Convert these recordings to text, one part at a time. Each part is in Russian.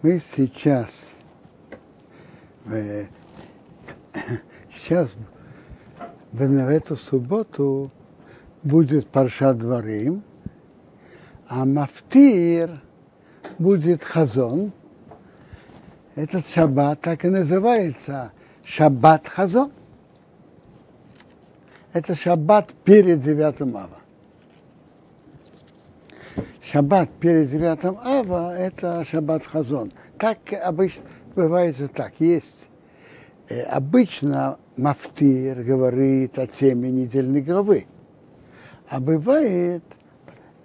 Мы сейчас, э, сейчас в эту субботу будет Парша Дворим, а Мафтир будет Хазон. Этот шаббат так и называется Шаббат Хазон. Это шаббат перед 9 ава. Шаббат перед 9 ава – это шаббат Хазон. Так обычно бывает же так. Есть э, обычно мафтир говорит о теме недельной главы. А бывает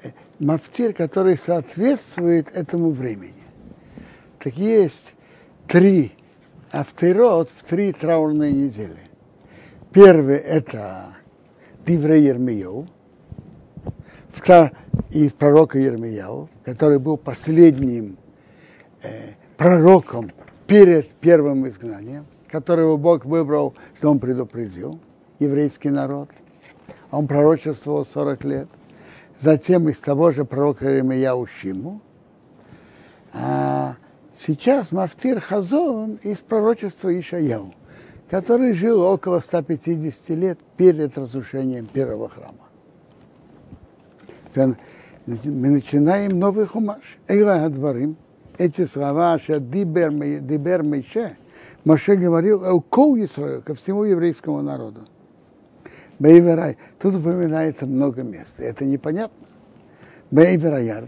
э, мафтир, который соответствует этому времени. Так есть три авторот в три траурные недели. Первый – это Дивре Ермиев, из пророка Ермияу, который был последним э, пророком перед первым изгнанием, которого Бог выбрал, что он предупредил еврейский народ. Он пророчествовал 40 лет. Затем из того же пророка Еремияу Шиму. А сейчас Мафтир Хазон из пророчества Ишаяу, который жил около 150 лет перед разрушением первого храма мы начинаем новый хумаш. Эйла эти слова, что дибер, дибер Мейше, Моше говорил кол Исраил, ко всему еврейскому народу. Бейверай. Тут упоминается много мест. Это непонятно. Бейвераяр,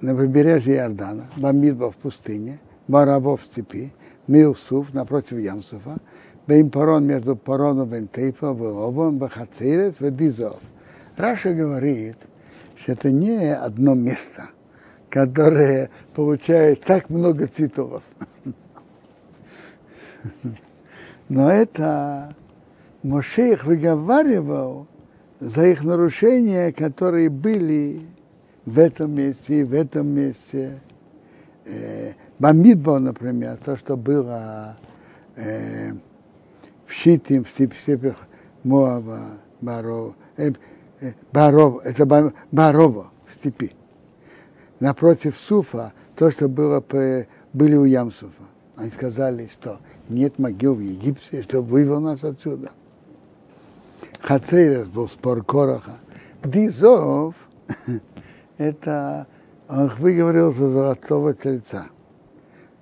на побережье Иордана, Бамидба в пустыне, בערבה в степи, מול סוף напротив Ямсуфа, בין פארן между Пароном, ובין תופל, ולבן, וחצרות, ודי זהב. Раши говорит, что это не одно место, которое получает так много титулов. Но это Моше их выговаривал за их нарушения, которые были в этом месте и в этом месте. Э, Бамидбо, например, то, что было э, в Шитим, в степях Моава, Баро, э, Баров, это Барова в степи. Напротив Суфа, то, что было, были у Ямсуфа. Они сказали, что нет могил в Египте, что вывел нас отсюда. Хацейрес был спор Короха. Дизов, это он выговорил за золотого тельца,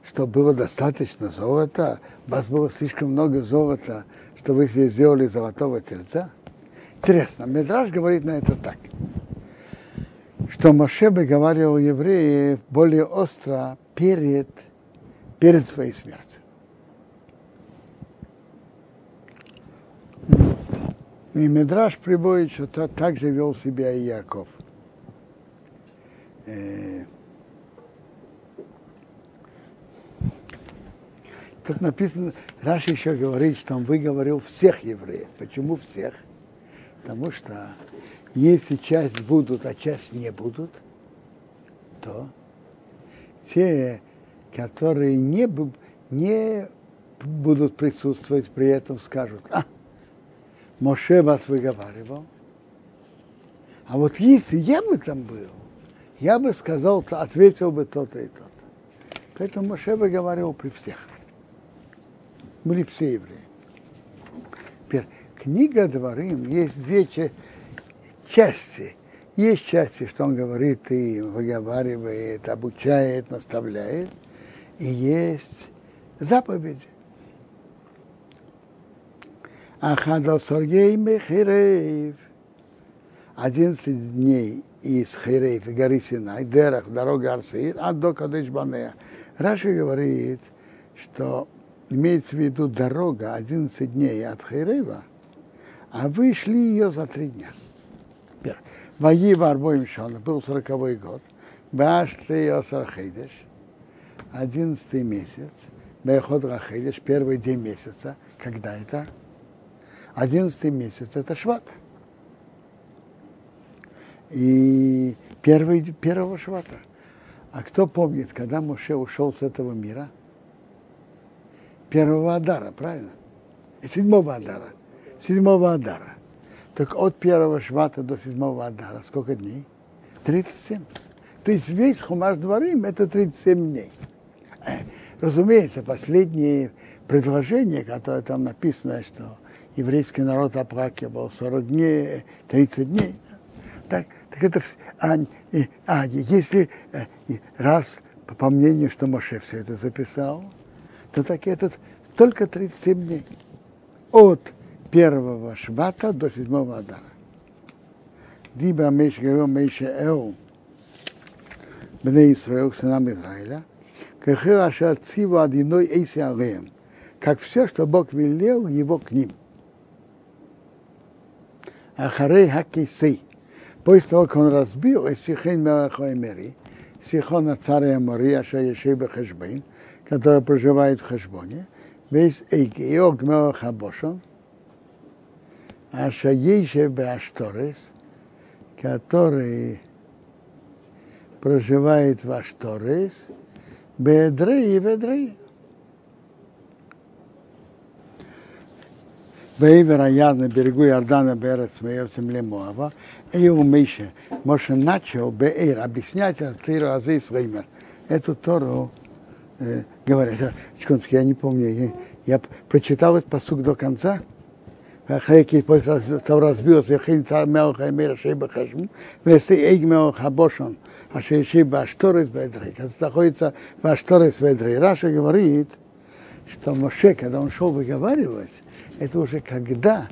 что было достаточно золота, у вас было слишком много золота, что вы себе сделали золотого тельца. Интересно, Медраж говорит на это так, что Моше говорил евреи более остро перед, перед своей смертью. И Медраж приводит, что так же вел себя и Яков. Э, тут написано, Раши еще говорит, что он выговорил всех евреев. Почему всех? Потому что если часть будут, а часть не будут, то те, которые не, не будут присутствовать при этом, скажут, а, Моше вас выговаривал. А вот если я бы там был, я бы сказал, ответил бы то-то и то-то. Поэтому Моше выговаривал при всех. Были все евреи книга Дворим есть две части. Есть части, что он говорит и выговаривает, обучает, наставляет. И есть заповеди. Ахадал Сергей Мехиреев. 11 дней из Хирейф, горы Синай, Дерах, дорога Арсеир, а до Кадыш Банея. Раши говорит, что имеется в виду дорога 11 дней от Хейрева – а вышли ее за три дня. Ваи Варбоим Шона, был сороковой год, Башли Йосар Хейдеш, одиннадцатый месяц, Беход Рахейдеш, первый день месяца. Когда это? Одиннадцатый месяц, это Шват. И первый, первого Швата. А кто помнит, когда Моше ушел с этого мира? Первого Адара, правильно? И седьмого Адара седьмого Адара. Так от первого швата до седьмого Адара сколько дней? 37. То есть весь Хумаш Дворим это 37 дней. Разумеется, последнее предложение, которое там написано, что еврейский народ оплакивал 40 дней, 30 дней. Так, так это а, а если э, раз по мнению, что Моше все это записал, то так этот только 37 дней. От первого швата до седьмого адара. Диба Меш говорил Меше Эу, Бней Исраил, сынам Израиля, Кахира Шацива Адиной Эйси Алеем, как все, что Бог велел его к ним. Ахарей Хакисей, после того, как он разбил Эсихен Мелахоэмери, Сихона царя Амори, Аша Ешеба Хешбейн, который проживает в Хешбоне, весь Эйгеог Мелахабошон, Аша Ешеба Ашторес, который проживает в Ашторес, Бедрей и Бедрей. Вейвер Аяд на берегу Иордана Берец в земле Моава, и у Миша, Моше начал Беэр объяснять от Тиру Азы Слеймер. Эту Тору э, говорят, секундочку, я не помню, я, я прочитал этот посук до конца, אחרי טוב רסביוס, יכין צר מלך אמיר шейба хашм, ועשי אייג מלך הבושון, אשר ישיב באשתורס ведрей. Это находится в Ашторес ведрей. Раша говорит, что Моше, когда он шел выговаривать, это уже когда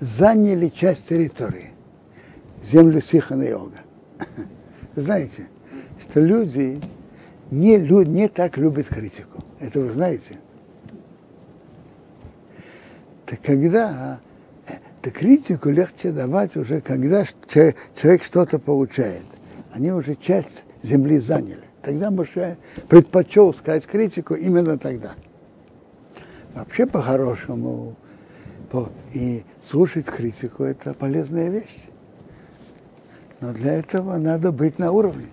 заняли часть территории, землю Сихана и Ога. Знаете, что люди не, не так любят критику. Это вы знаете. Так когда То критику легче давать уже, когда человек что-то получает. Они уже часть земли заняли. Тогда Моше предпочел сказать критику именно тогда. Вообще по-хорошему по, и слушать критику это полезная вещь. Но для этого надо быть на уровне.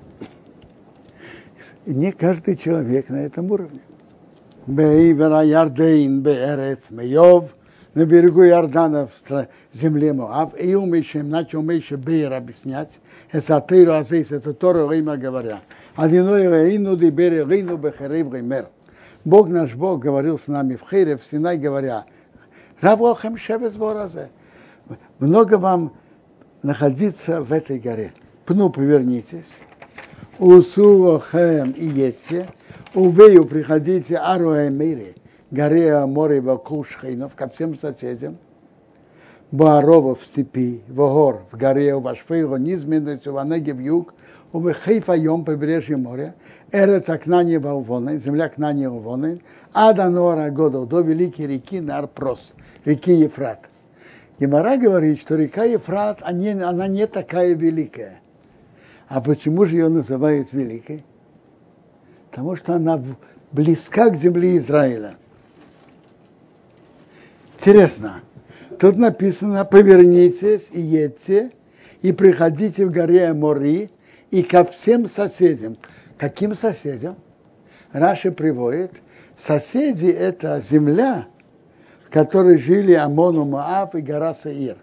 И не каждый человек на этом уровне. Бейвера Ярдейн Беэрец Мейов – на берегу Иордана в земле Моав, и умеющим начал Мейша Бейер объяснять, это Тейру Азейс, это Тору Рима говоря. Одиной Рейну Дибери Рейну Бехерев Ремер. Бог наш Бог говорил с нами в Хейре, в Синай, говоря, Равохем Шевец Боразе. Много вам находиться в этой горе. Пну повернитесь. Усуохем и едьте. Увею приходите Аруэмире горе море вокруг Шхейнов, ко всем соседям, Баарова в степи, Вогор в горе, Вашфейго, низменность, в Анеге в юг, у Хейфайом, побережье моря, Эрец Акнани Валвонен, земля Кнани Валвонен, Аданора Годо, до великой реки Нарпрос, реки Ефрат. Гемара говорит, что река Ефрат, она не такая великая. А почему же ее называют великой? Потому что она близка к земле Израиля. Интересно. Тут написано, повернитесь и едьте, и приходите в горе Мори, и ко всем соседям. Каким соседям? Раши приводит, соседи – это земля, в которой жили Амон, Моав и гора Саир.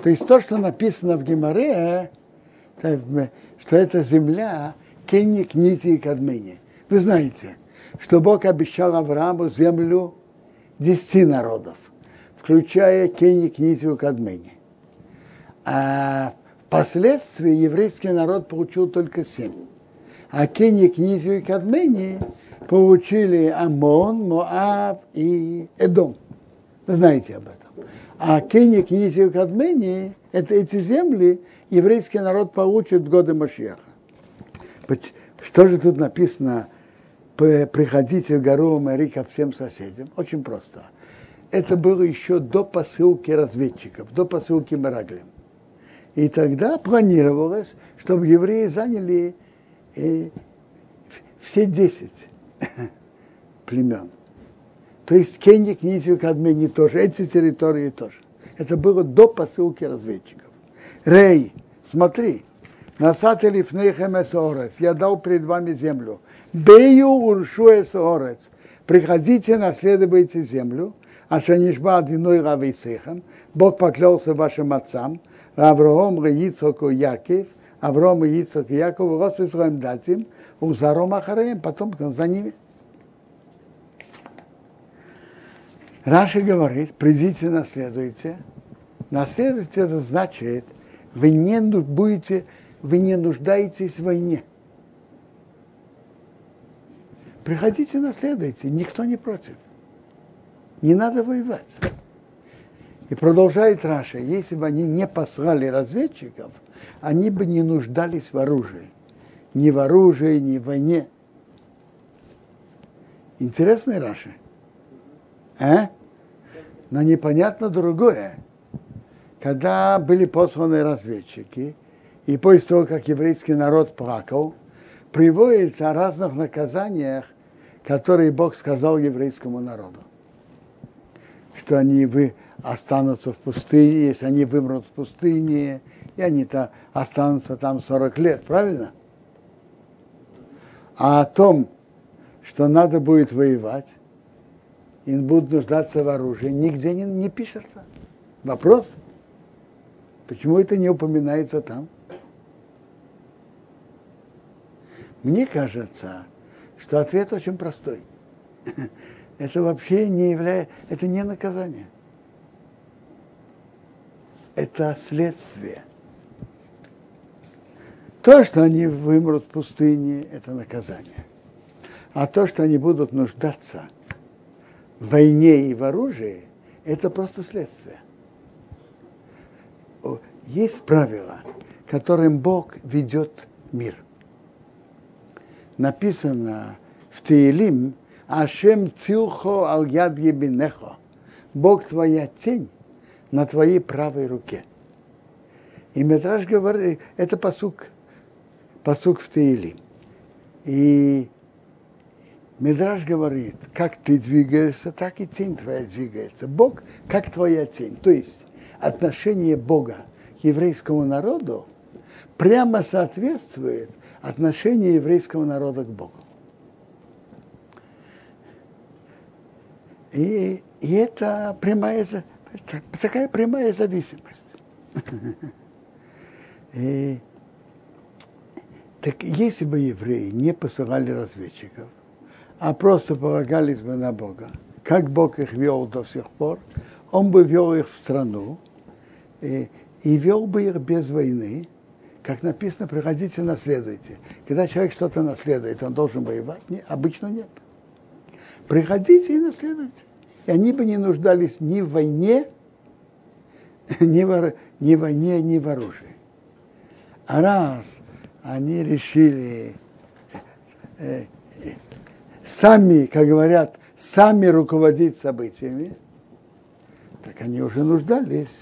То есть то, что написано в Геморе, что это земля Кенни, Низи и Кадмини. Вы знаете, что Бог обещал Аврааму землю десяти народов включая Кенни Книзию Кадмени. А впоследствии еврейский народ получил только семь. А Кенни Книзию и Кадмени получили Амон, Моав и Эдом. Вы знаете об этом. А Кенни, Книзию Кадмени, это эти земли еврейский народ получит в годы Машеха. Что же тут написано? Приходите в гору Мари ко всем соседям. Очень просто это было еще до посылки разведчиков, до посылки Мараглем. И тогда планировалось, чтобы евреи заняли э, все десять племен. То есть Кенни, Книзию, Кадмени тоже, эти территории тоже. Это было до посылки разведчиков. Рей, смотри, насатели фнейхем эсорец, я дал перед вами землю. Бею уршу эсорец, приходите, наследуйте землю, Ашанишба Адиной Равей Сехан, Бог поклялся вашим отцам, Авраам Ицхоку Яков, Авраам и и Яков, Рос и Сроем Датим, Узаром Ахареем, потом за ними. Раши говорит, придите, наследуйте. Наследуйте это значит, вы не будете, вы не нуждаетесь в войне. Приходите, наследуйте, никто не против. Не надо воевать. И продолжает Раши, если бы они не послали разведчиков, они бы не нуждались в оружии. Ни в оружии, ни в войне. Интересный Раши. А? Но непонятно другое. Когда были посланы разведчики, и после того, как еврейский народ плакал, приводится о разных наказаниях, которые Бог сказал еврейскому народу. Что они вы останутся в пустыне, если они вымрут в пустыне, и они-то останутся там 40 лет, правильно? А о том, что надо будет воевать, им будут нуждаться в оружии, нигде не, не пишется. Вопрос, почему это не упоминается там? Мне кажется, что ответ очень простой. Это вообще не является, это не наказание. Это следствие. То, что они вымрут в пустыне, это наказание. А то, что они будут нуждаться в войне и в оружии, это просто следствие. Есть правила, которым Бог ведет мир. Написано в Теилим, Ашем цилхо ал яд ебинехо. Бог твоя тень на твоей правой руке. И Медраж говорит, это посук, посук в Теилим. И Медраж говорит, как ты двигаешься, так и тень твоя двигается. Бог, как твоя тень. То есть отношение Бога к еврейскому народу прямо соответствует отношению еврейского народа к Богу. И, и это прямая, такая прямая зависимость. И, так если бы евреи не посылали разведчиков, а просто полагались бы на Бога, как Бог их вел до сих пор, Он бы вел их в страну и, и вел бы их без войны, как написано, приходите, наследуйте. Когда человек что-то наследует, он должен воевать? Не, обычно нет. Приходите и наследуйте. И они бы не нуждались ни в войне, ни в, ни в войне, ни в оружии. А раз они решили э, э, сами, как говорят, сами руководить событиями, так они уже нуждались.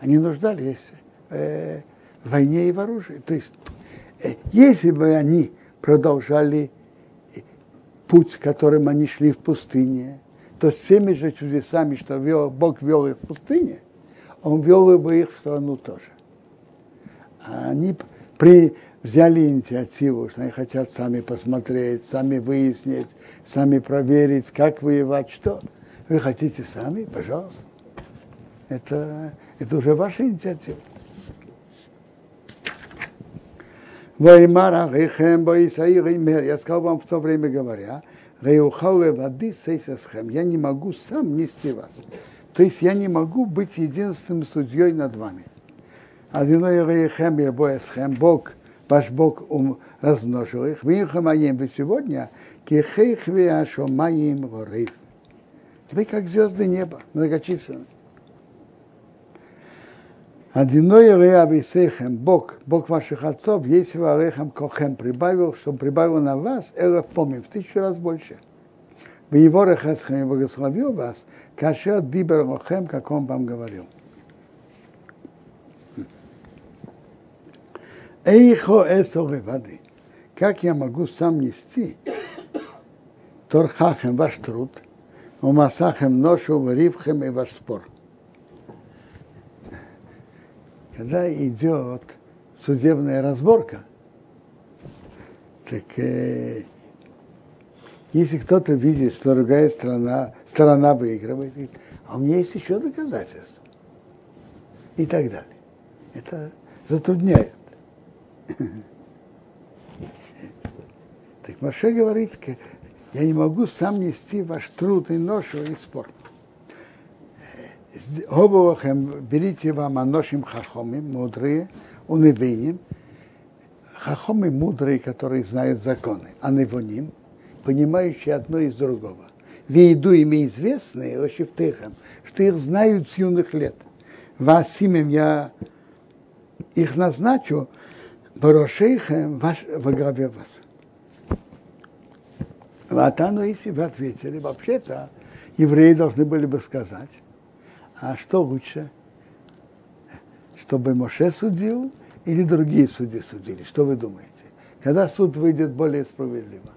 Они нуждались э, в войне и в оружии. То есть, э, если бы они продолжали путь, которым они шли в пустыне, то с теми же чудесами, что вел, Бог вел их в пустыне, Он вел бы их в страну тоже. А они при, взяли инициативу, что они хотят сами посмотреть, сами выяснить, сами проверить, как воевать, что. Вы хотите сами, пожалуйста. Это, это уже ваша инициатива. Ваймара Рейхем Боисаир Имер. Я сказал вам в то время говоря, Рейухале воды сейсасхем. Я не могу сам нести вас. То есть я не могу быть единственным судьей над вами. Одиной Рейхем Ирбоэсхем. Бог, ваш Бог ум, размножил их. Винхамаем вы сегодня, кехейхви ашомаим горейв. Вы как звезды неба, многочисленны. Одиной Реависейхем, Бог, Бог ваших отцов, есть Варехам Кохем, прибавил, что прибавил на вас, Элев помним, в тысячу раз больше. В его Рехасхем благословил вас, Кашер Дибер Рохем, как он вам говорил. Эйхо эсо воды. Как я могу сам нести Торхахем ваш труд, Умасахем ношу, Ривхем и ваш спор когда идет судебная разборка, так э, если кто-то видит, что другая страна, сторона выигрывает, говорит, а у меня есть еще доказательства. И так далее. Это затрудняет. Так Маше говорит, я не могу сам нести ваш труд и ношу и спор. Хобовахем, берите вам аношим хахомим, мудрые, унывиним, хахомы мудрые, которые знают законы, а невоним, понимающие одно из другого. Вейду ими известные, о шифтехам, что их знают с юных лет. Вас имем я их назначу, Борошейхем ваш во главе вас. Ватану, если вы ответили, вообще-то евреи должны были бы сказать, а что лучше, чтобы Моше судил или другие судьи судили? Что вы думаете? Когда суд выйдет более справедливо?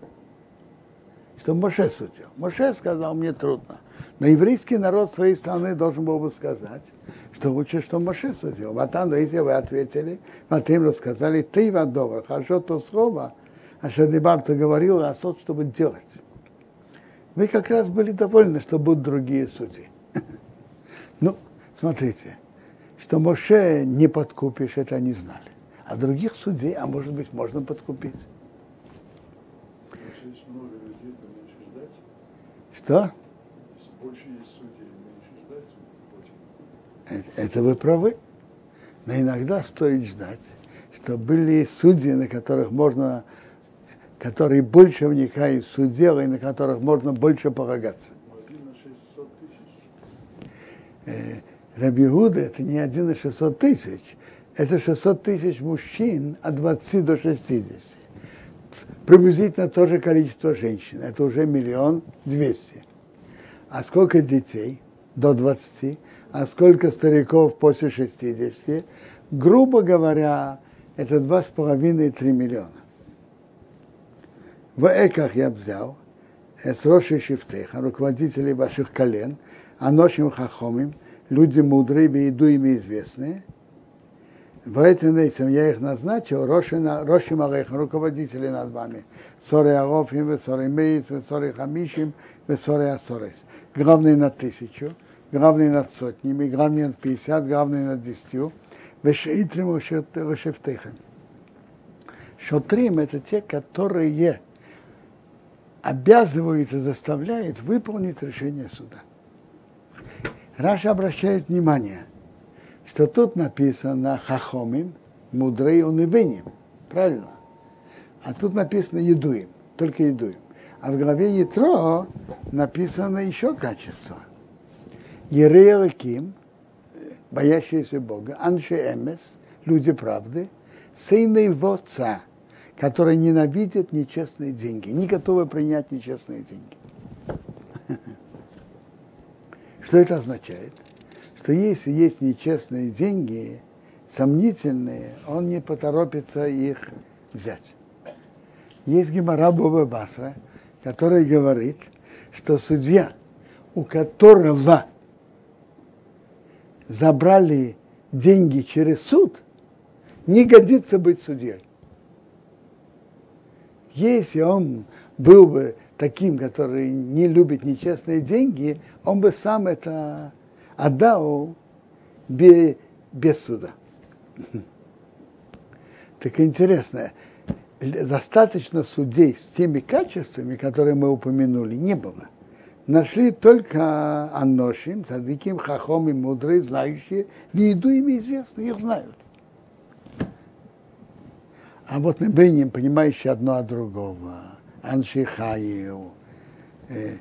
Что Моше судил. Моше сказал, мне трудно. Но еврейский народ своей страны должен был бы сказать, что лучше, что Моше судил. Ватан, если вы ответили, им рассказали, ты добр, хорошо то слово, а что Дебар ты говорил, а сот, чтобы делать. Вы как раз были довольны, что будут другие судьи. Ну, смотрите, что Моше не подкупишь, это они знали. А других судей, а может быть, можно подкупить. Что? Это вы правы. Но иногда стоит ждать, что были судьи, на которых можно, которые больше вникают в суд дела и на которых можно больше полагаться. Э, Рабиуда это не один из 600 тысяч, это 600 тысяч мужчин от 20 до 60. Приблизительно то же количество женщин, это уже миллион двести. А сколько детей до 20? а сколько стариков после 60, грубо говоря, это 2,5-3 миллиона. ואקח я взял את ראשי שבטיכם, руководителей ваших колен, אנשים חכמים, люди мудрые, וידועים известные. ואתן אותם я их назначил, ראשי, ראשים עליכם, руководители над вами. שרי אלפים, שרי מאות, שרי חמישים, שרי עשרות. Главные на тысячу – главный над сотнями, главный над 50, главный над 10, вешиитрим решефтехем. Шотрим – это те, которые обязывают и заставляют выполнить решение суда. Раша обращает внимание, что тут написано хахомим, мудрый уныбением. Правильно? А тут написано едуем, только едуем. А в главе Ятро написано еще качество. Ерееваким, боящиеся Бога, Анши Эмес, люди правды, сыны воца, которые ненавидят нечестные деньги, не готовы принять нечестные деньги. Что это означает? Что если есть нечестные деньги, сомнительные, он не поторопится их взять. Есть Гимара Боба Басра, который говорит, что судья, у которого забрали деньги через суд, не годится быть судьей. Если он был бы таким, который не любит нечестные деньги, он бы сам это отдал без, суда. Так интересно, достаточно судей с теми качествами, которые мы упомянули, не было нашли только Анношим, Садиким, Хахом и мудрые, знающие, виду ими известно, их знают. А вот Небеним, понимающий одно от другого, Аншихаев, э,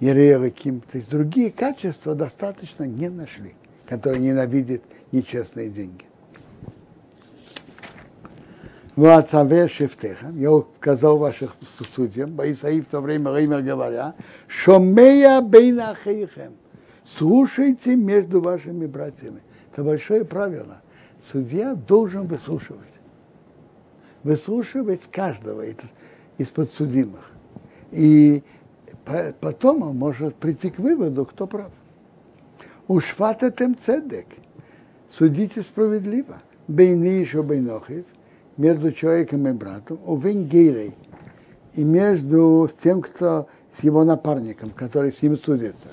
Ереваким, то есть другие качества достаточно не нашли, которые ненавидят нечестные деньги. Вацаве Шефтеха, я указал ваших судьям, Баисаи в то время, время говоря, Шомея Бейна Ахейхем, слушайте между вашими братьями. Это большое правило. Судья должен выслушивать. Выслушивать каждого из подсудимых. И потом он может прийти к выводу, кто прав. Ушфататем цедек. Судите справедливо. Бейни еще бейнохив между человеком и братом, у Венгейрей, и между тем, кто с его напарником, который с ним судится.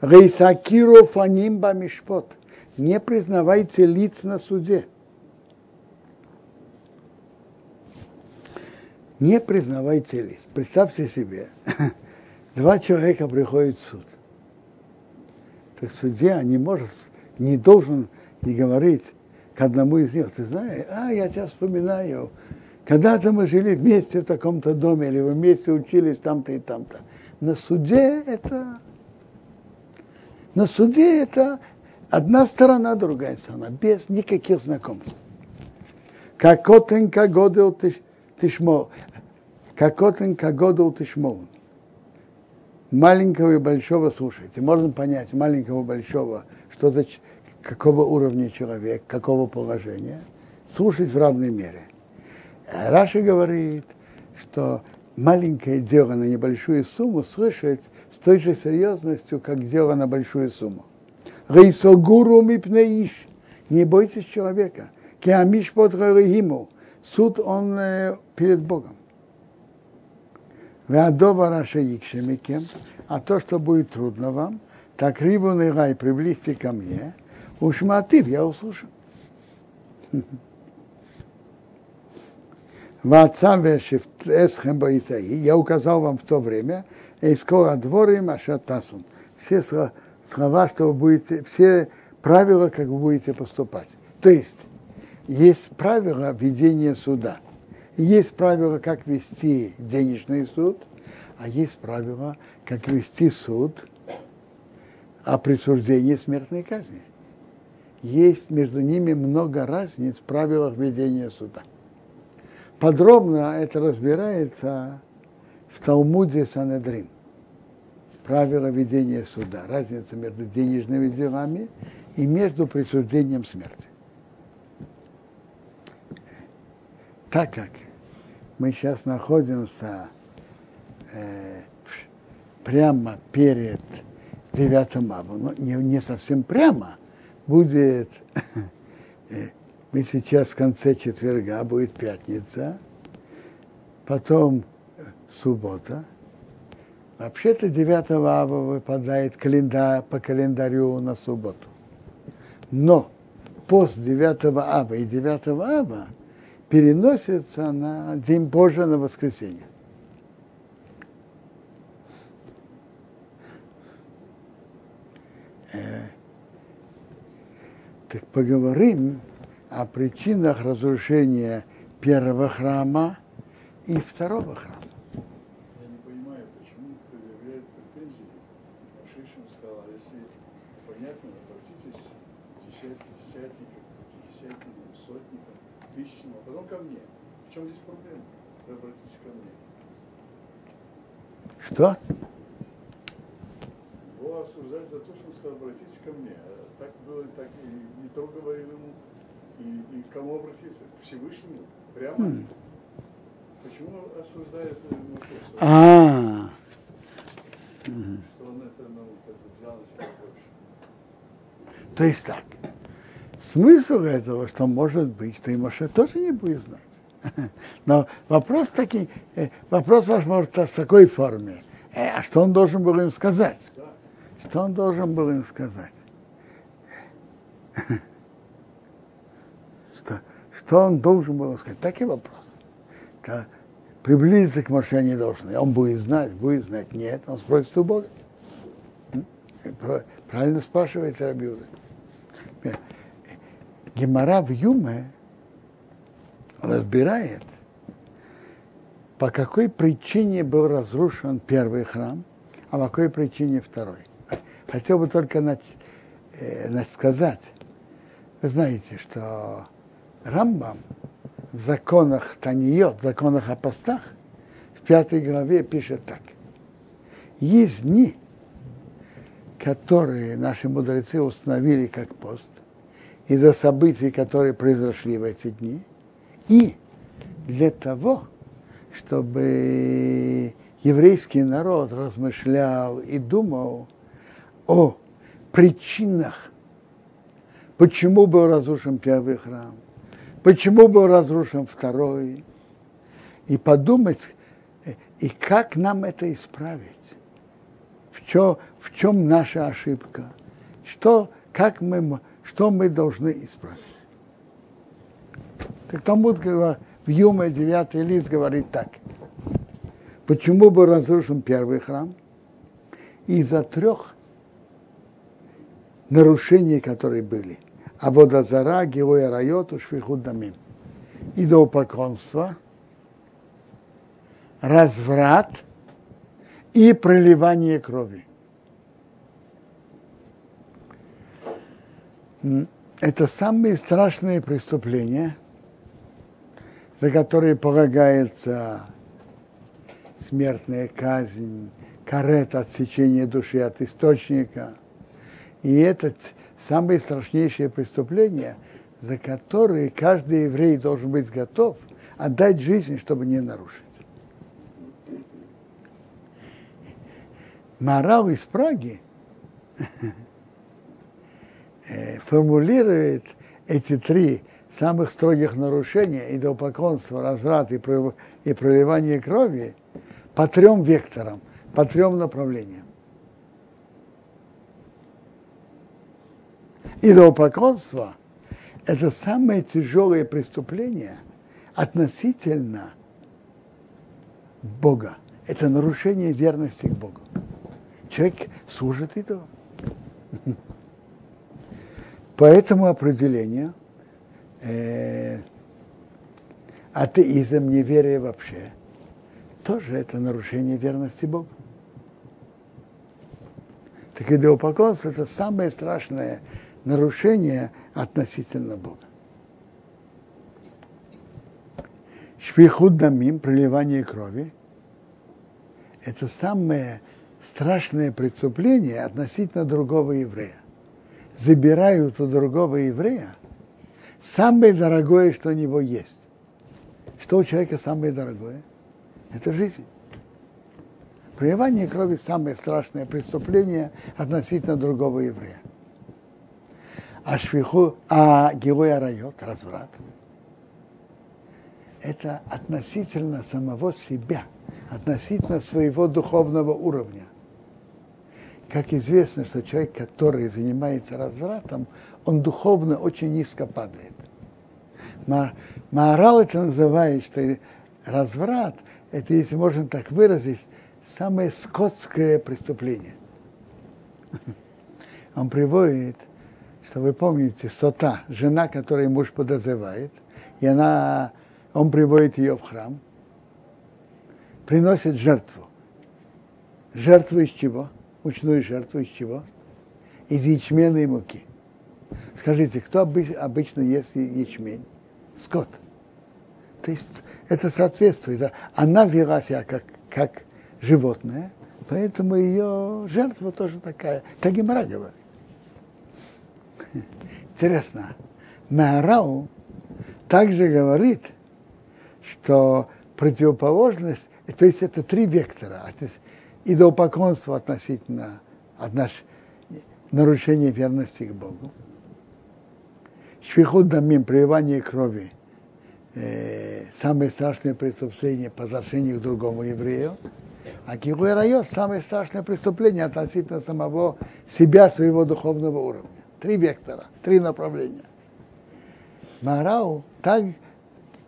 Рейсакиру фанимба мишпот. Не признавайте лиц на суде. Не признавайте лиц. Представьте себе, два человека приходят в суд. Так судья не может, не должен не говорить к одному из них, ты знаешь, а, я тебя вспоминаю, когда-то мы жили вместе в таком-то доме, или вы вместе учились там-то и там-то. На суде это... На суде это одна сторона, другая сторона, без никаких знакомств. Как котен, как годел как годел тишмол. Маленького и большого слушайте. Можно понять маленького и большого, что за какого уровня человек, какого положения. Слушать в равной мере. Раша говорит, что маленькое дело на небольшую сумму слышать с той же серьезностью, как дело на большую сумму. Рейсогуру мипнеиш. Не бойтесь человека. Кеамиш под. Суд он э, перед Богом. Веадова раша икшемикем. А то, что будет трудно вам, так рибу рай приблизьте ко мне. Уж мотив я услышу. Я указал вам в то время, и скоро дворы Машатасун. Все слова, что вы будете, все правила, как вы будете поступать. То есть, есть правила ведения суда. Есть правила, как вести денежный суд, а есть правила, как вести суд о присуждении смертной казни. Есть между ними много разниц в правилах ведения суда. Подробно это разбирается в Талмуде Санедрин. Правила ведения суда. Разница между денежными делами и между присуждением смерти. Так как мы сейчас находимся э, прямо перед 9 ава, но не, не совсем прямо, будет э, мы сейчас в конце четверга, будет пятница, потом э, суббота. Вообще-то 9 ава выпадает календарь, по календарю на субботу. Но пост 9 ава и 9 ава переносится на день позже, на воскресенье. Э, так поговорим о причинах разрушения первого храма и второго храма. Я не понимаю, почему предъявляют претензии. Шишин сказал, а если понятно, обратитесь к десятникам, десятникам, сотникам, тысячам, а потом ко мне. В чем здесь проблема? Вы обратитесь ко мне. Что? Его осуждать за то, что он сказал, обратитесь ко мне. А так было, так и не то говорил ему, и, и к кому обратиться? К Всевышнему? Прямо? Mm. Почему осуждает Моше? А. Что он это ну, взял на себя больше. То есть так. Смысл этого, что может быть, что и тоже не будет знать. Но вопрос такой, э, вопрос ваш может в такой форме. Э, а что он должен был им сказать? Что он должен был им сказать? Что он должен был сказать? Такой вопрос. Да. Приблизиться к Моше не должен. Он будет знать, будет знать. Нет, он спросит у Бога. Правильно спрашивается Рабиуда. Гемора в Юме разбирает, по какой причине был разрушен первый храм, а по какой причине второй. Хотел бы только начать, э, сказать, вы знаете, что Рамбам в законах Таниот, в законах о постах, в пятой главе пишет так. Есть дни, которые наши мудрецы установили как пост, из-за событий, которые произошли в эти дни, и для того, чтобы еврейский народ размышлял и думал о причинах, почему был разрушен первый храм, почему был разрушен второй, и подумать, и как нам это исправить, в чем, в чем наша ошибка, что, как мы, что мы должны исправить. Так Талмуд в Юме 9 лист говорит так. Почему был разрушен первый храм? Из-за трех нарушения, которые были. А водозара, героя райоту, швихуд дамим. Идолопоклонство, разврат и проливание крови. Это самые страшные преступления, за которые полагается смертная казнь, карет, отсечение души от источника. И это самые страшнейшие преступления, за которые каждый еврей должен быть готов отдать жизнь, чтобы не нарушить. Морал из Праги формулирует эти три самых строгих нарушения, идолопоклонство, разврат и проливание крови, по трем векторам по трем направлениям. Идолопоклонство – это самое тяжелое преступление относительно Бога. Это нарушение верности к Богу. Человек служит идолам. По этому определению э, атеизм, неверие вообще, тоже это нарушение верности Богу. Так идолопоклонство – это самое страшное нарушение относительно Бога. Швихуд дамим, проливание крови, это самое страшное преступление относительно другого еврея. Забирают у другого еврея самое дорогое, что у него есть. Что у человека самое дорогое? Это жизнь. Проливание крови – самое страшное преступление относительно другого еврея. А швиху, а герой райот, разврат, это относительно самого себя, относительно своего духовного уровня. Как известно, что человек, который занимается развратом, он духовно очень низко падает. Маорал это называет, что разврат, это, если можно так выразить, самое скотское преступление. Он приводит, что вы помните, сота, жена, которую муж подозревает, и она, он приводит ее в храм, приносит жертву. Жертву из чего? Мучную жертву из чего? Из ячмена и муки. Скажите, кто обычно ест ячмень? Скот. То есть это соответствует. Она вела себя как, как животное, поэтому ее жертва тоже такая. Так и Мара говорит. Интересно, Маарау также говорит, что противоположность, то есть это три вектора, идолопоклонство относительно от наш, нарушения верности к Богу, швихуд дамим, проливание крови, э, самое страшное преступление по отношению к другому еврею, а Кигуй Райот – самое страшное преступление относительно самого себя, своего духовного уровня. Три вектора, три направления. Марау так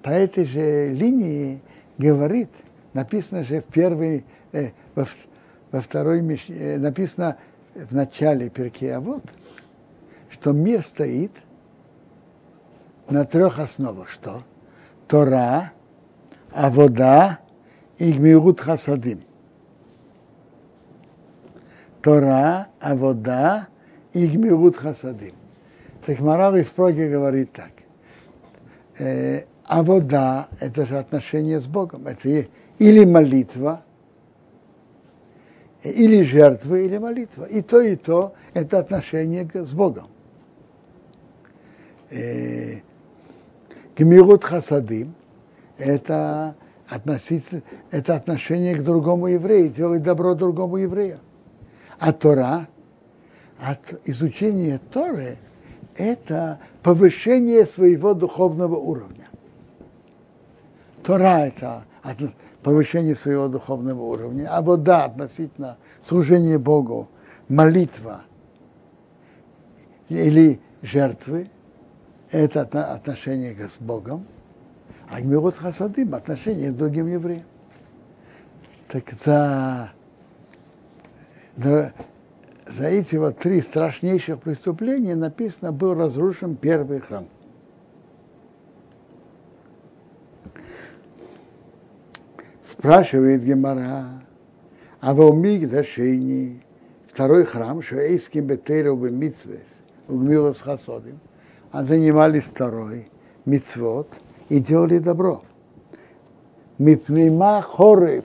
по этой же линии говорит, написано же в первой, э, во, во второй, э, написано в начале перке, а вот, что мир стоит на трех основах. Что? Тора, Авода и Гмирут Хасадим. Тора, Авода и Гмирут Хасадим. Так Марал из Проги говорит так. Э, авода – это же отношение с Богом. Это или молитва, или жертва, или молитва. И то, и то – это отношение с Богом. Э, Гмирут Хасадим – это, относиться, это отношение к другому еврею, делать добро другому еврею. А Тора, от изучения Торы, это повышение своего духовного уровня. Тора – это повышение своего духовного уровня, а вода относительно служения Богу, молитва или жертвы – это отношение с Богом, а Гмирот Хасадим – отношение с другим евреем. Так за за эти вот три страшнейших преступления написано, был разрушен первый храм. Спрашивает Гемара, а в Умигдашини, второй храм, что Эйским Бетеру Митсвес, Угмилос Хасодим, а занимались второй, Мицвод, и делали добро. Мипнима Хорев.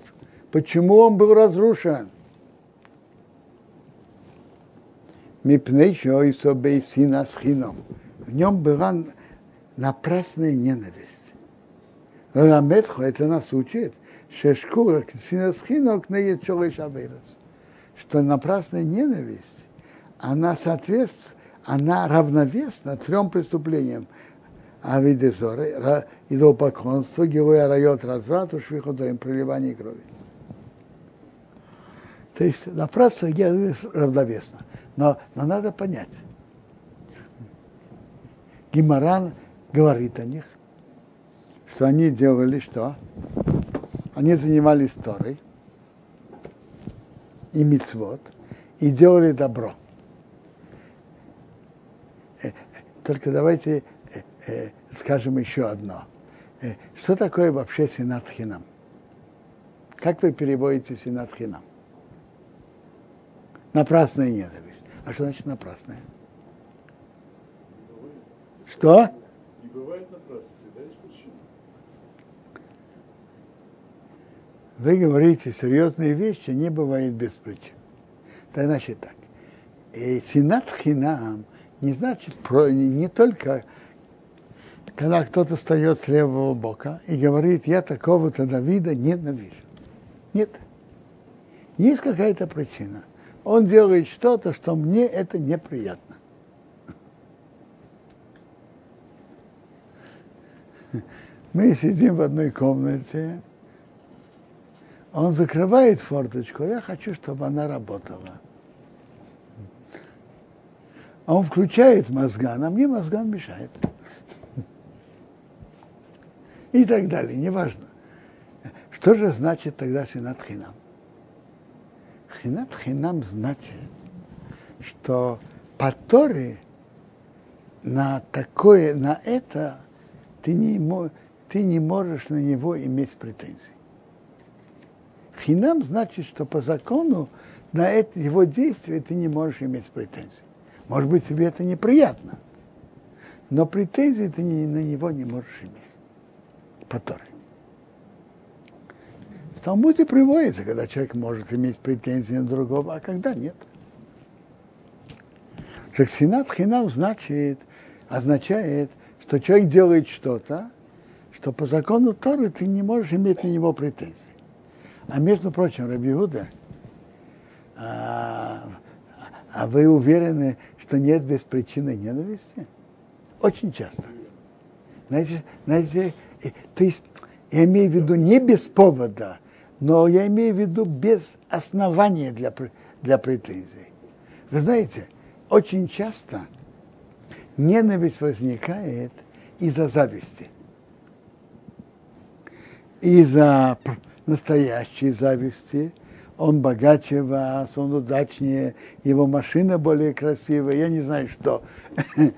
Почему он был разрушен? Мипней Шойсо Бейсина Схином. В нем была напрасная ненависть. Раметхо это нас учит, Шешкура Синасхинок не что напрасная ненависть, она соответствует, она равновесна трем преступлениям. Авидезоры, идолопоклонство, героя райот разврату, швиходоем, проливание крови. То есть напрасная ненависть равновесна. Но, но надо понять. Гимаран говорит о них, что они делали что? Они занимались Торой и мицвод и делали добро. Э, только давайте э, э, скажем еще одно. Что такое вообще сенат хинам? Как вы переводите сенат хинам? Напрасная ненависть. А что значит напрасная? Что? Не бывает напрасности, да, есть причина. Вы говорите серьезные вещи, не бывает без причин. Так значит так. И синат хинам не значит про, не, не только когда кто-то встает с левого бока и говорит, я такого-то Давида ненавижу. Нет. Есть какая-то причина. Он делает что-то, что мне это неприятно. Мы сидим в одной комнате, он закрывает форточку, я хочу, чтобы она работала. Он включает мозган, а мне мозган мешает. И так далее, неважно. Что же значит тогда синат хинам? Синат хинам значит, что по Торе на такое, на это ты не, ты не можешь на него иметь претензий. Хинам значит, что по закону на это его действие ты не можешь иметь претензий. Может быть, тебе это неприятно, но претензий ты не, на него не можешь иметь. По Торе. В Талмуде приводится, когда человек может иметь претензии на другого, а когда нет. Шаксинат хинам значит, означает, что человек делает что-то, что по закону Торы ты не можешь иметь на него претензий. А между прочим, Рабиуда, а, а вы уверены, что нет без причины ненависти? Очень часто. Знаете, знаете, то есть я имею в виду не без повода, но я имею в виду без основания для, для претензий. Вы знаете, очень часто ненависть возникает из-за зависти, из-за настоящей зависти. Он богаче вас, он удачнее, его машина более красивая, я не знаю что.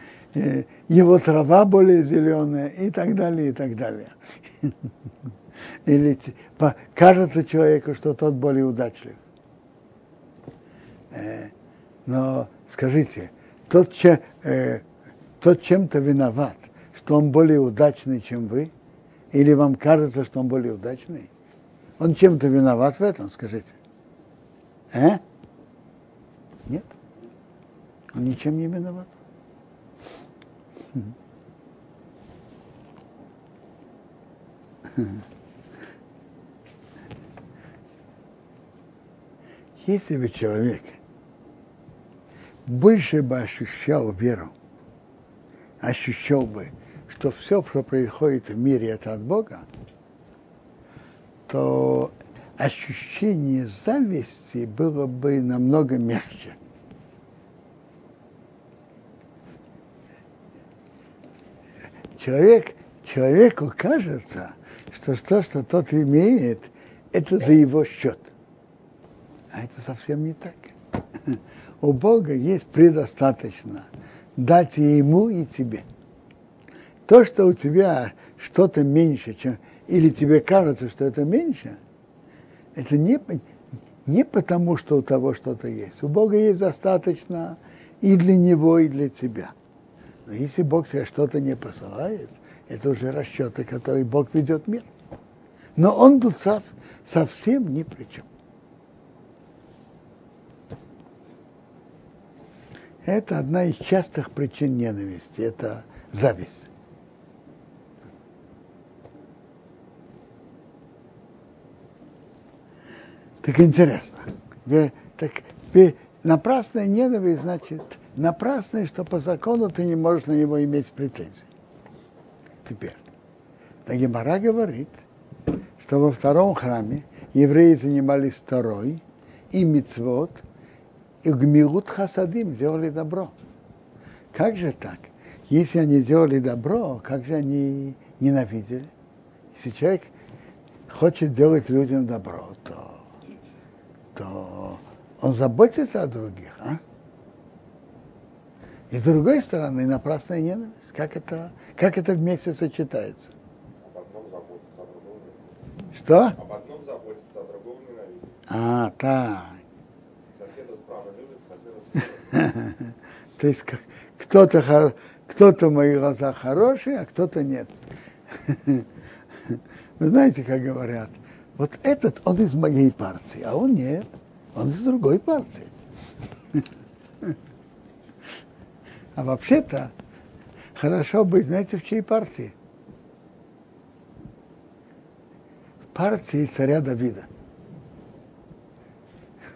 Его трава более зеленая и так далее, и так далее. Или кажется человеку, что тот более удачлив. Э, но скажите, тот, э, тот чем-то виноват, что он более удачный, чем вы? Или вам кажется, что он более удачный? Он чем-то виноват в этом, скажите? Э? Нет. Он ничем не виноват. Если бы человек больше бы ощущал веру, ощущал бы, что все, что происходит в мире, это от Бога, то ощущение зависти было бы намного мягче. Человек, человеку кажется, что то, что тот имеет, это за его счет. А это совсем не так. у Бога есть предостаточно дать и ему, и тебе. То, что у тебя что-то меньше, чем, или тебе кажется, что это меньше, это не, не потому, что у того что-то есть. У Бога есть достаточно и для него, и для тебя. Но если Бог тебе что-то не посылает, это уже расчеты, которые Бог ведет мир. Но он тут совсем ни при чем. Это одна из частых причин ненависти, это зависть. Так интересно. Так напрасная ненависть, значит, напрасная, что по закону ты не можешь на него иметь претензий. Теперь. Так Гемара говорит, что во втором храме евреи занимались второй, и мицвод – и гмирут хасадим делали добро. Как же так? Если они делали добро, как же они ненавидели? Если человек хочет делать людям добро, то, то он заботится о других, а? И с другой стороны, напрасная ненависть. Как это, как это вместе сочетается? Об одном заботиться, о другом ненавидеть. Что? Об одном заботиться, о другом ненавидеть. А, так. Соседа справа любит, соседа. То есть как- кто-то, кто-то в моих глазах хороший, а кто-то нет. Вы знаете, как говорят, вот этот, он из моей партии, а он нет, он из другой партии. А вообще-то хорошо быть, знаете, в чьей партии? В партии царя Давида.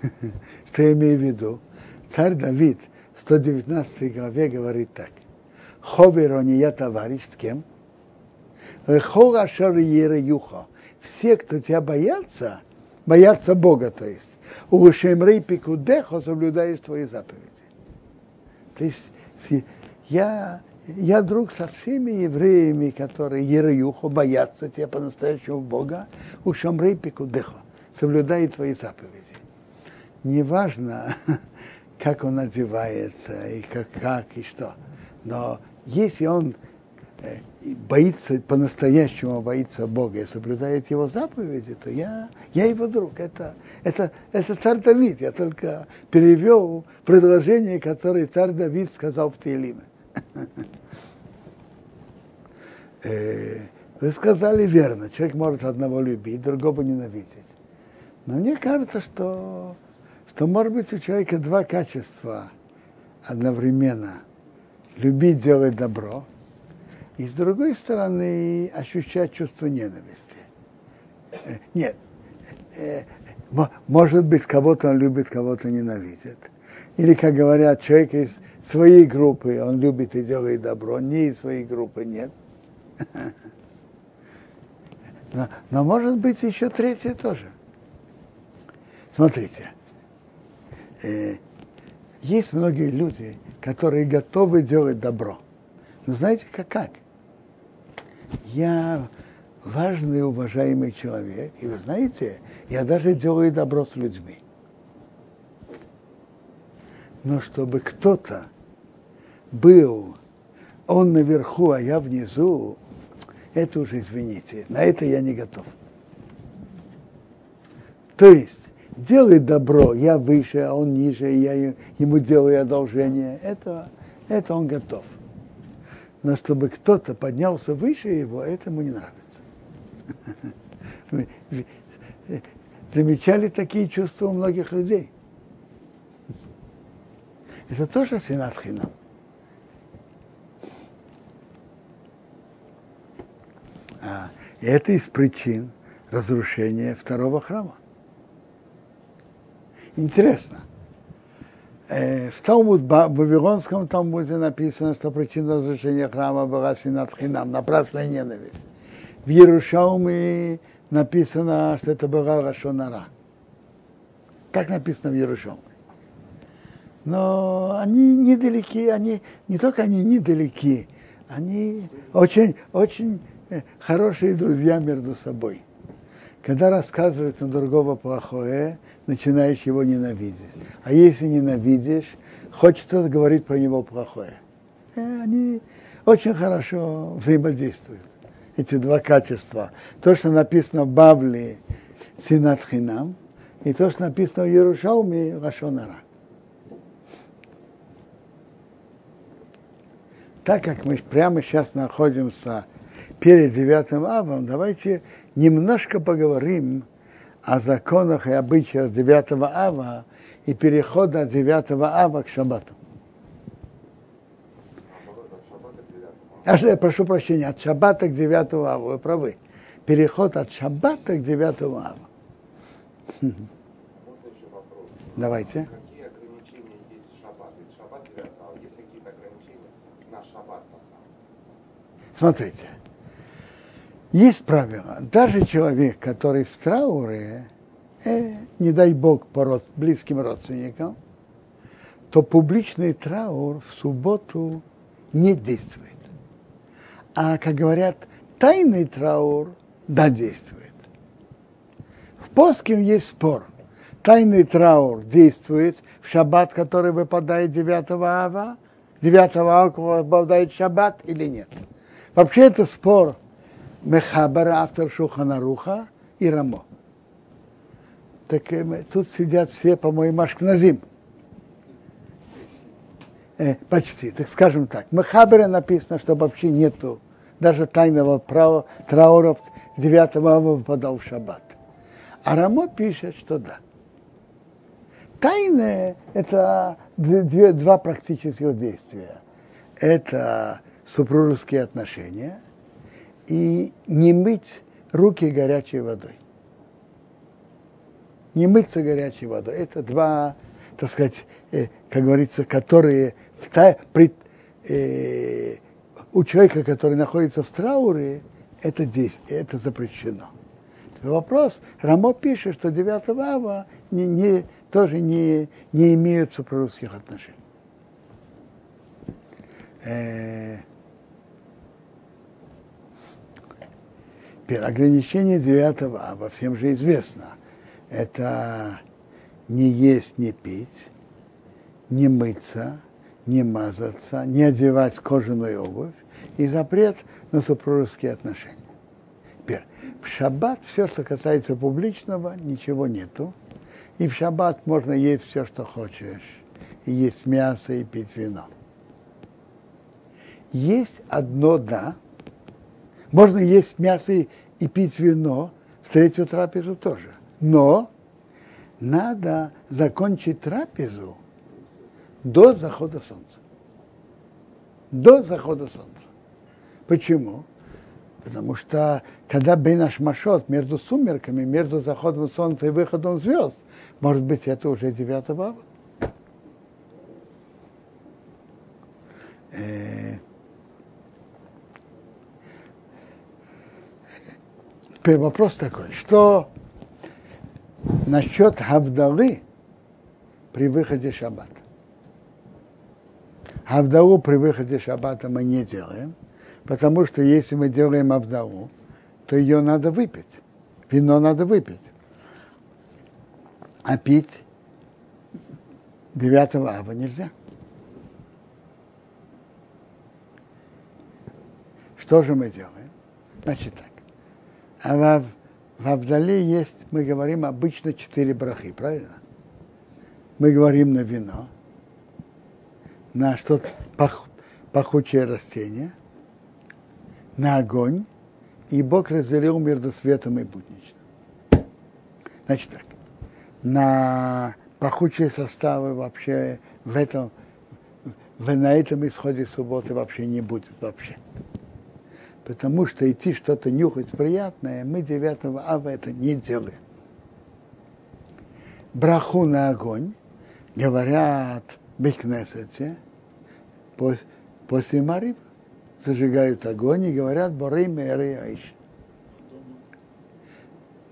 Что я имею в виду? Царь Давид в 119 главе говорит так. Ховер он я товарищ с кем? Хора шар юха. Все, кто тебя боятся, боятся Бога, то есть. У Шемрей Пикудехо соблюдаешь твои заповеди. То есть я, я друг со всеми евреями, которые Ереюху боятся тебя по-настоящему Бога, у Шамрей Пикудехо, соблюдает твои заповеди. Неважно, как он одевается, и как, как и что, но если он боится, по-настоящему боится Бога и соблюдает его заповеди, то я, я его друг. Это, это, это царь Давид. Я только перевел предложение, которое царь Давид сказал в Тейлиме. Э, Вы сказали верно. Человек может одного любить, другого ненавидеть. Но мне кажется, что, что может быть у человека два качества одновременно. Любить делать добро, и с другой стороны ощущать чувство ненависти. Э, Нет, э, мо- может быть, кого-то он любит, кого-то ненавидит. Или, как говорят, человек из своей группы, он любит и делает добро, не из своей группы, нет. Но, но может быть еще третье тоже. Смотрите, э, есть многие люди, которые готовы делать добро. Но знаете, как? как? Я важный, уважаемый человек, и вы знаете, я даже делаю добро с людьми. Но чтобы кто-то был, он наверху, а я внизу, это уже, извините, на это я не готов. То есть, делает добро, я выше, а он ниже, и я ему делаю одолжение, это, это он готов. Но чтобы кто-то поднялся выше его, это ему не нравится. Вы Замечали такие чувства у многих людей? Это тоже синат хинам. А, это из причин разрушения второго храма. Интересно. Э, В Талмуд, в Вавилонском Талмуде написано, что причина разрушения храма была синат хинам, напрасная ненависть. В Иерушалме написано, что это была Рашонара. Так написано в Иерушалме. Но они недалеки, они не только они недалеки, они очень, очень э, хорошие друзья между собой. Когда рассказывают на другого плохое, начинаешь его ненавидеть. А если ненавидишь, хочется говорить про него плохое. И они очень хорошо взаимодействуют, эти два качества. То, что написано в Бавле Синатхинам, и то, что написано в Ярушауме Рашонара. Так как мы прямо сейчас находимся перед девятым авом, давайте немножко поговорим о законах и обычаях девятого ава и перехода от девятого ава к шаббату. А что, я прошу прощения, от шаббата к девятому аву, вы правы. Переход от шаббата к девятому аву. Можно еще вопрос? Давайте. Какие ограничения есть в шаббат? Ведь шаббат 9 а есть ли какие-то ограничения на шаббат на самом? Смотрите, есть правило. Даже человек, который в трауре, э, не дай бог по род, близким родственникам, то публичный траур в субботу не действует. А, как говорят, тайный траур, да, действует. В Поским есть спор. Тайный траур действует в шаббат, который выпадает 9 ава, 9 ава выпадает шаббат или нет. Вообще это спор Мехабара, автор Шуханаруха и Рамо. Так э, тут сидят все, по-моему, Ашкназим. Э, почти, так скажем так. В Мехабаре написано, что вообще нету даже тайного права траура 9 ава выпадал в шаббат. А Рамо пишет, что да. Тайное – это две- два практических действия. Это супружеские отношения и не мыть руки горячей водой. Не мыться горячей водой. Это два, так сказать, э, как говорится, которые в та- при- э, у человека, который находится в трауре, это действие, это запрещено. Вопрос, Рамо пишет, что 9 ава не, не, тоже не, не имеют супружеских отношений. Э, ограничение 9 ава, всем же известно. Это не есть, не пить, не мыться, не мазаться, не одевать кожаную обувь и запрет на супружеские отношения. Теперь, в шаббат все, что касается публичного, ничего нету. И в шаббат можно есть все, что хочешь. И есть мясо, и пить вино. Есть одно «да». Можно есть мясо и, пить вино в третью трапезу тоже. Но надо закончить трапезу до захода солнца. До захода солнца. Почему? Потому что когда Бейнаш Машот между сумерками, между заходом солнца и выходом звезд, может быть, это уже 9 ава. Теперь вопрос такой, что насчет Хавдалы при выходе шаббата? Авдалу при выходе шаббата мы не делаем, потому что если мы делаем авдалу, то ее надо выпить. Вино надо выпить. А пить 9 ава нельзя. Что же мы делаем? Значит так. А в, в Авдале есть, мы говорим обычно четыре брахи, правильно? Мы говорим на вино, на что-то пах, пахучее растение, на огонь, и Бог разделил между светом и будничным. Значит так, на пахучие составы вообще в этом, в, на этом исходе субботы вообще не будет вообще. Потому что идти что-то нюхать приятное, мы 9 ава это не делаем. Браху на огонь говорят в Бекнесете, после Марив зажигают огонь и говорят Борей Мэри Аиш.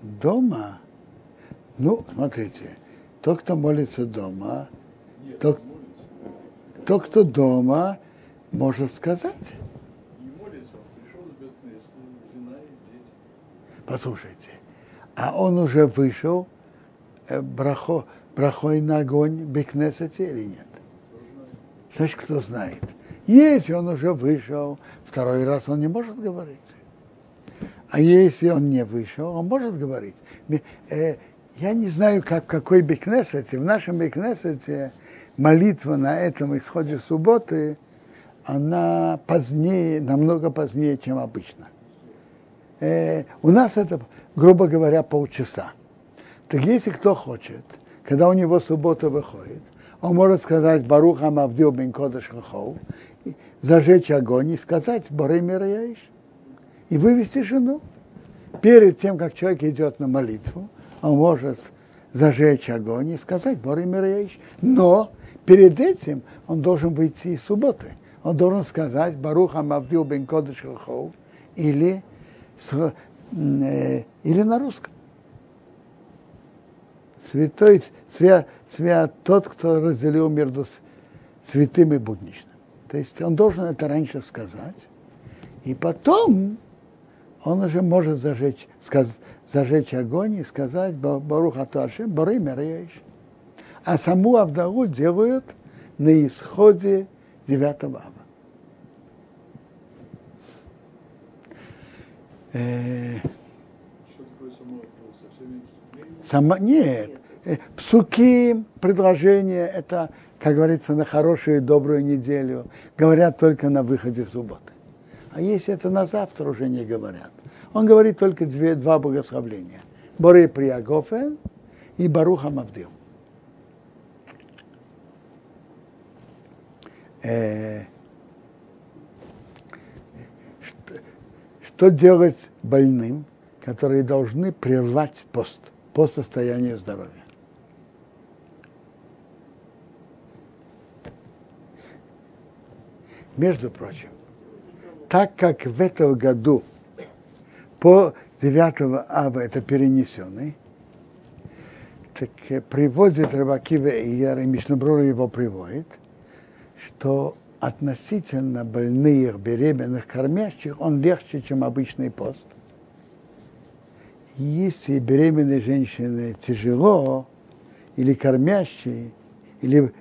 Дома, ну, смотрите, тот, кто молится дома, тот, кто дома, может сказать. Не молится, он пришел из Бетместа, жена и дети. Послушайте, а он уже вышел э, брахо, брахой на огонь Бекнесете или нет? Значит, кто знает. Если он уже вышел, второй раз он не может говорить. А если он не вышел, он может говорить. Э, я не знаю, как в какой Бекнесете, в нашем Бекнесете молитва на этом исходе субботы, она позднее, намного позднее, чем обычно. Э, у нас это, грубо говоря, полчаса. Так если кто хочет, когда у него суббота выходит, он может сказать Баруха Мавдил бен Кодыш Хахов, зажечь огонь и сказать Борей Мираиш, и вывести жену. Перед тем, как человек идет на молитву, он может зажечь огонь и сказать Борей Мираиш. Но перед этим он должен выйти из субботы. Он должен сказать Баруха Мавдил бен Кодыш Хахов или, с, э, или на русском святой, свят, свят тот, кто разделил между святым и будничным. То есть он должен это раньше сказать, и потом он уже может зажечь, сказ, зажечь огонь и сказать Барух Аташем, Бары Мерееш. А саму Авдалу делают на исходе 9 ава. Такое само нет, Э, Псуки, предложения, это, как говорится, на хорошую и добрую неделю, говорят только на выходе субботы. А если это на завтра, уже не говорят. Он говорит только две, два богословления. Борей Приагофен и Баруха Мавдил. Э, что, что делать больным, которые должны прервать пост по состоянию здоровья? Между прочим, так как в этом году по 9 ава это перенесенный, так приводит Рабакива и Яр, и Мишнабрура его приводит, что относительно больных, беременных, кормящих, он легче, чем обычный пост. Если беременной женщины тяжело, или кормящие, или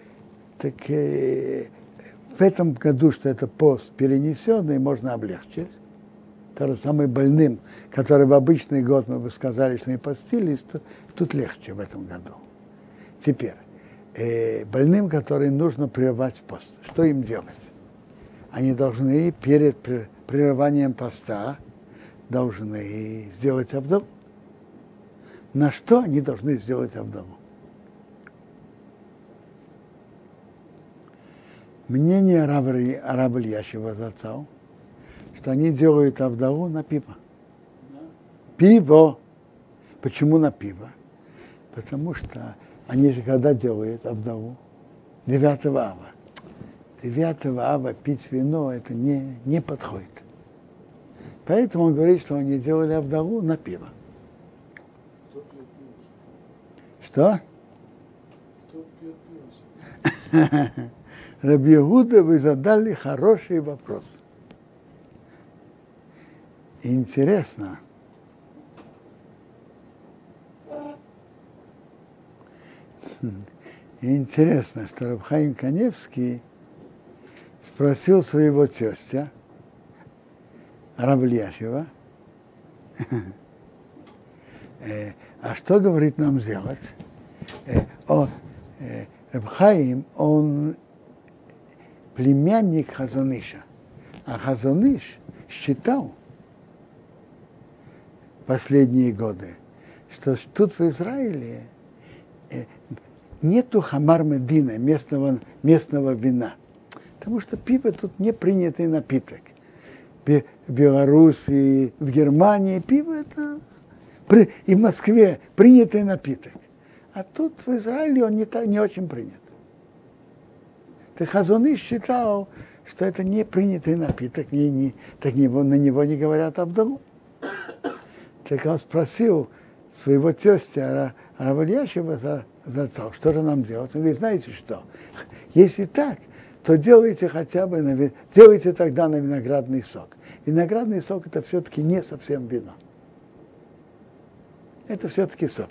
так, в этом году, что это пост перенесенный, можно облегчить. То же самое больным, которые в обычный год мы бы сказали, что не постились, то тут легче в этом году. Теперь, э, больным, которым нужно прервать пост, что им делать? Они должны перед прерыванием поста должны сделать авдом. На что они должны сделать авдому? мнение раба Ильяшева зацал, что они делают Авдалу на пиво. Пиво. Почему на пиво? Потому что они же когда делают Авдалу? 9 ава. 9 ава пить вино это не, не подходит. Поэтому он говорит, что они делали Авдалу на пиво. Что? Рабиуда, вы задали хороший вопрос. Интересно. Интересно, что Рабхаим Каневский спросил своего тестя, Равльяшева, а что говорит нам сделать? Рабхаим, он племянник Хазуныша. А Хазуныш считал последние годы, что тут в Израиле э, нету хамар медина, местного, местного вина. Потому что пиво тут не принятый напиток. Беларуси, в Германии пиво это и в Москве принятый напиток. А тут в Израиле он не, не очень принят. Так Хазуны считал, что это не принятый напиток, не, не, так него, на него не говорят Абдалу. Так он спросил своего тестя Равальяшева за, за отца, что же нам делать? Он говорит, знаете что, если так, то делайте хотя бы, на, делайте тогда на виноградный сок. Виноградный сок это все-таки не совсем вино. это все-таки сок.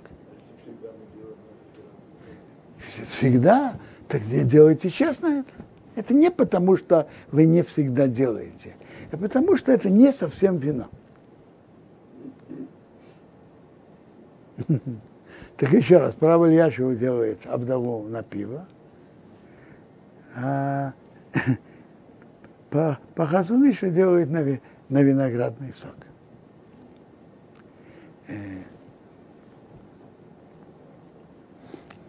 Всегда так де- делайте честно это. Это не потому, что вы не всегда делаете, а потому, что это не совсем вино. Так еще раз, право Ильяшева делает обдаву на пиво, а по, по Хазунышу делает на, на виноградный сок. Э,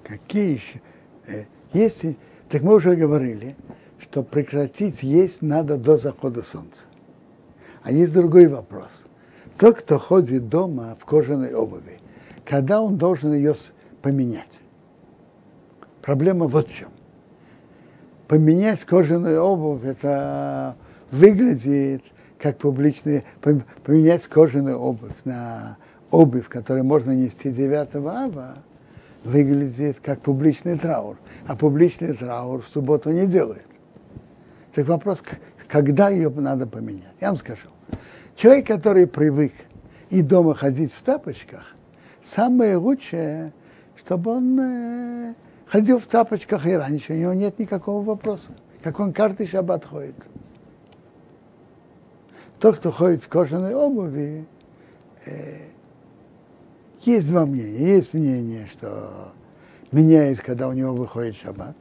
Какие еще? э, Есть, так мы уже говорили, что прекратить есть надо до захода солнца. А есть другой вопрос. Тот, кто ходит дома в кожаной обуви, когда он должен ее поменять? Проблема вот в чем. Поменять кожаную обувь, это выглядит как публичный, пом- поменять кожаную обувь на обувь, которую можно нести 9 ава, выглядит как публичный траур. А публичный траур в субботу не делает. Так вопрос, когда ее надо поменять? Я вам скажу. Человек, который привык и дома ходить в тапочках, самое лучшее, чтобы он э, ходил в тапочках и раньше, у него нет никакого вопроса. Как он каждый шаббат ходит. Тот, кто ходит в кожаной обуви, э, есть два мнения. Есть мнение, что меняет, когда у него выходит шаббат.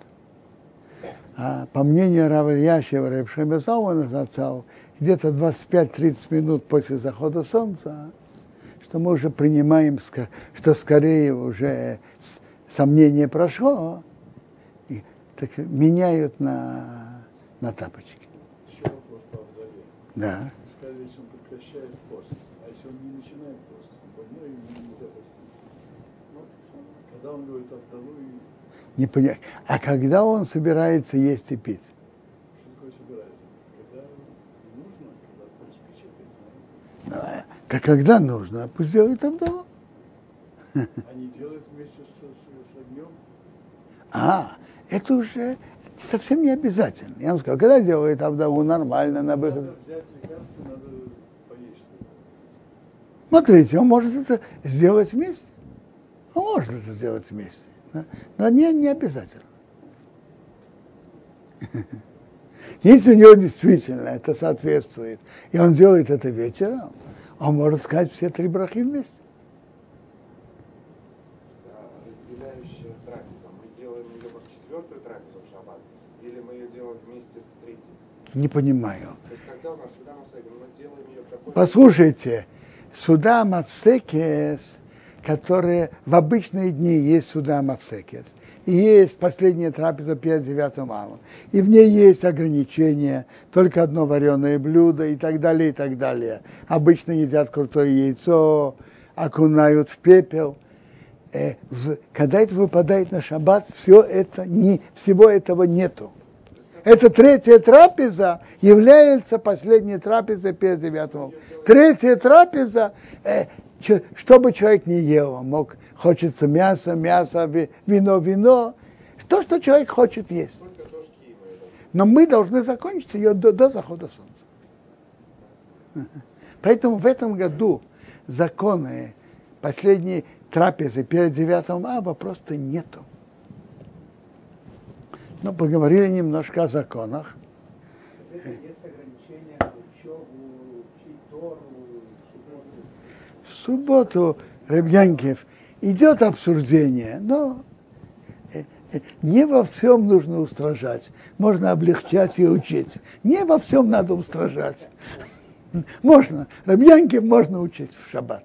А по мнению Рава Ильяшева, Рабшема Залмана зацал, где-то 25-30 минут после захода солнца, что мы уже принимаем, что скорее уже сомнение прошло, и так меняют на, на тапочки. Еще вопрос по вдове. Да. Сказали, если он прекращает пост, а если он не начинает пост, он больной, ему нельзя поститься. Вот, когда он говорит о вдову, и Не поня- А когда он собирается есть и пить? что такое собирается? Когда нужно, когда приспичит, Так когда нужно, пусть делает Абдалу. они делают вместе с, с, с огнем, А, это уже совсем не обязательно. Я вам сказал, когда делает Абдалу нормально на выход. Смотрите, он может это сделать вместе. Он может это сделать вместе. Но не, не обязательно. Если у него действительно это соответствует, и он делает это вечером, он может сказать все три брахи вместе. разделяющая трапеза. Мы делаем ее как четвертую трапезу в шаббат, или мы ее делаем вместе с третьей? Не понимаю. То есть когда у нас сюда мы мы делаем ее такой... Послушайте, суда Мавсекес, которые в обычные дни есть суда Мавсекес, и есть последняя трапеза перед 9 мама, и в ней есть ограничения, только одно вареное блюдо и так далее, и так далее. Обычно едят крутое яйцо, окунают в пепел. Э, когда это выпадает на шаббат, все это не, всего этого нету. Эта третья трапеза является последней трапезой перед девятым. Третья трапеза, э, что бы человек не ел, мог, хочется мясо, мясо, ви- вино, вино, то, что человек хочет есть. Но мы должны закончить ее до, до захода солнца. Поэтому в этом году законы последней трапезы перед 9 ава просто нету. Но поговорили немножко о законах. Субботу. В субботу, Ребянкев, идет обсуждение, но э, э, не во всем нужно устражать. Можно облегчать и учить. Не во всем надо устражать. Можно. Рабьянке можно учить в шаббат.